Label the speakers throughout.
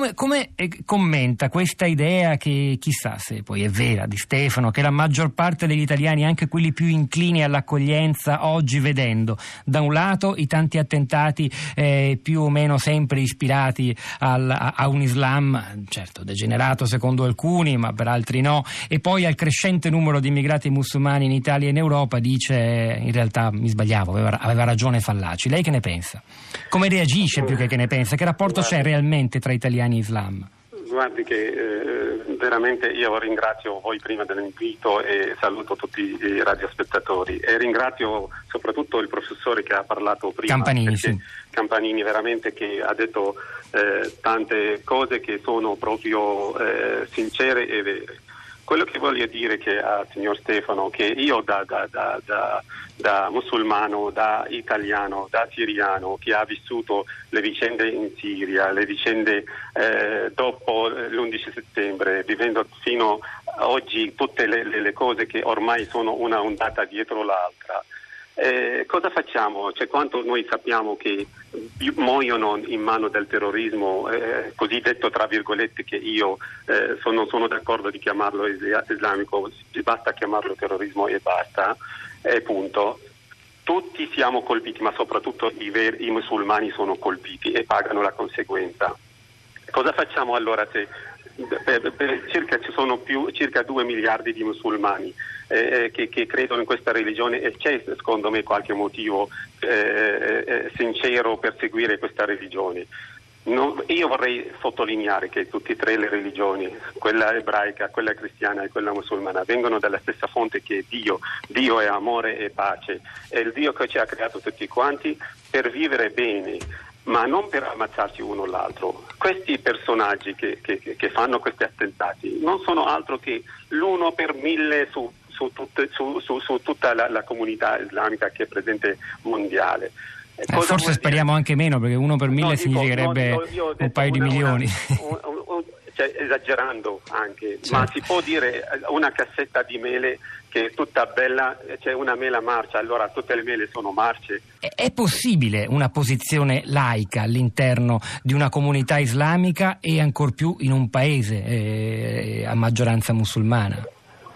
Speaker 1: come, come eh, commenta questa idea che chissà se poi è vera di Stefano, che la maggior parte degli italiani, anche quelli più inclini all'accoglienza, oggi vedendo da un lato i tanti attentati eh, più o meno sempre ispirati al, a, a, un Islam, certo degenerato secondo alcuni, ma per altri no, e poi al crescente numero di immigrati musulmani in Italia e in Europa, dice in realtà mi sbagliavo, aveva, aveva ragione Fallaci. Lei che ne pensa? Come reagisce più che che ne pensa? Che rapporto c'è realmente tra italiani e Islam?
Speaker 2: Guardi che eh, veramente io ringrazio voi prima dell'invito e saluto tutti i radiospettatori e ringrazio soprattutto il professore che ha parlato prima.
Speaker 1: Campanini, sì.
Speaker 2: Campanini veramente che ha detto eh, tante cose che sono proprio eh, sincere e vere. Quello che voglio dire che, al signor Stefano, che io da, da, da, da, musulmano, da italiano, da siriano, che ha vissuto le vicende in Siria, le vicende eh, dopo l'11 settembre, vivendo fino a oggi tutte le, le, le cose che ormai sono una ondata dietro l'altra, eh, cosa facciamo? Cioè, quanto noi sappiamo che muoiono in mano del terrorismo eh, cosiddetto tra virgolette che io eh, sono, sono, d'accordo di chiamarlo islamico, basta chiamarlo terrorismo e basta, e punto. Tutti siamo colpiti, ma soprattutto i, veri, i musulmani sono colpiti e pagano la conseguenza. Cosa facciamo allora se per, per circa, ci sono più, circa 2 miliardi di musulmani eh, eh, che, che, credono in questa religione e c'è secondo me qualche motivo eh, eh, sincero per seguire questa religione. Non, io vorrei sottolineare che tutte e tre le religioni, quella ebraica, quella cristiana e quella musulmana, vengono dalla stessa fonte che è Dio. Dio è amore e pace. È il Dio che ci ha creato tutti quanti per vivere bene ma non per ammazzarci uno o l'altro. Questi personaggi che, che, che, fanno questi attentati non sono altro che l'uno per mille su, su, tutte, su, su tutta la, la, comunità islamica che è presente mondiale.
Speaker 1: Eh, forse speriamo anche meno perché uno per mille no, significherebbe no, no, un paio una, di milioni.
Speaker 2: Una, un, un, cioè, esagerando anche, certo. ma si può dire una cassetta di mele che è tutta bella, c'è una mela marcia, allora tutte le mele sono marce.
Speaker 1: È possibile una posizione laica all'interno di una comunità islamica e ancor più in un paese eh, a maggioranza musulmana?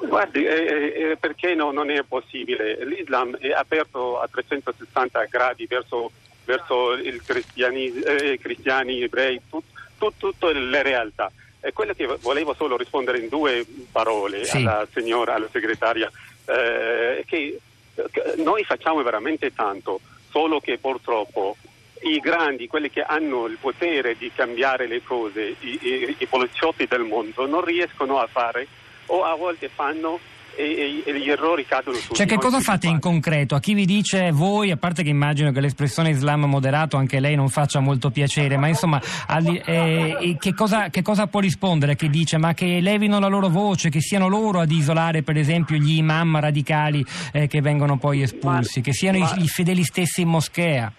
Speaker 2: Guardi, eh, eh, perché no, non è possibile? L'Islam è aperto a 360 gradi verso, verso i cristiani, eh, cristiani, ebrei, tut, tut, tutte le realtà. E quello che volevo solo rispondere in due parole sì. alla signora, alla segretaria, eh, che, che noi facciamo veramente tanto, solo che purtroppo i grandi, quelli che hanno il potere di cambiare le cose, i, i, i poliziotti del mondo, non riescono a fare o a volte fanno e, e, gli errori cadono su
Speaker 1: Cioè che cosa fate in concreto? A chi vi dice voi, a parte che immagino che l'espressione Islam moderato anche lei non faccia molto piacere, ma insomma alli, eh, che, cosa, che, cosa, può rispondere a chi dice ma che levino la loro voce, che siano loro ad isolare per esempio gli imam radicali eh, che vengono poi espulsi, ma, che siano ma, i, i fedeli stessi in moschea?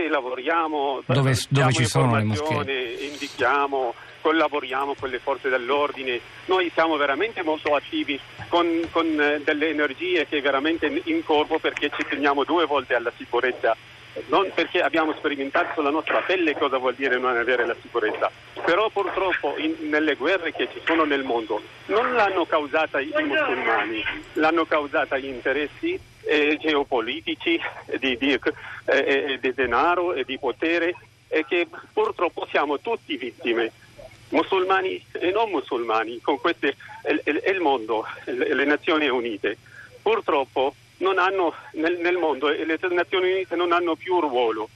Speaker 2: Che lavoriamo,
Speaker 1: dove, dove ci sono le moschee?
Speaker 2: Indichiamo collaboriamo con le forze dell'ordine, noi siamo veramente molto attivi con, con eh, delle energie che veramente in corpo perché ci teniamo due volte alla sicurezza non perché abbiamo sperimentato sulla nostra pelle cosa vuol dire non avere la sicurezza, però purtroppo in, nelle guerre che ci sono nel mondo non l'hanno causata i musulmani, l'hanno causata gli interessi eh, geopolitici di, di, eh, di denaro e di potere e che purtroppo siamo tutti vittime musulmani e non musulmani, con queste, è, il mondo, le Nazioni Unite. Purtroppo hanno, nel, nel, mondo le Nazioni Unite non hanno più ruolo,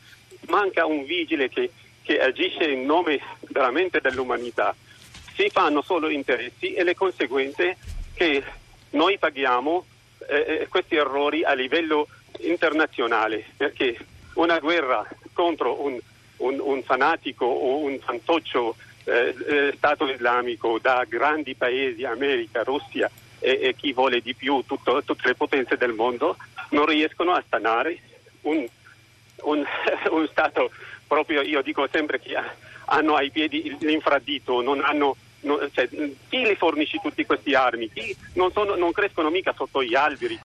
Speaker 2: manca un vigile che, che agisce in nome veramente dell'umanità. Si fanno solo interessi e le conseguenze che noi paghiamo eh, eh questi errori a livello internazionale, perché una guerra contro un, un, un fanatico o un fantoccio eh, eh, Stato islamico da grandi paesi, America, Russia e, e chi vuole di più, tutto, tutte le potenze del mondo, non riescono a stanare un, un, un Stato proprio, io dico sempre che hanno ai piedi l'infradito, non hanno No, cioè, chi le fornisce tutte queste armi? Non, sono, non, crescono mica sotto gli alberi.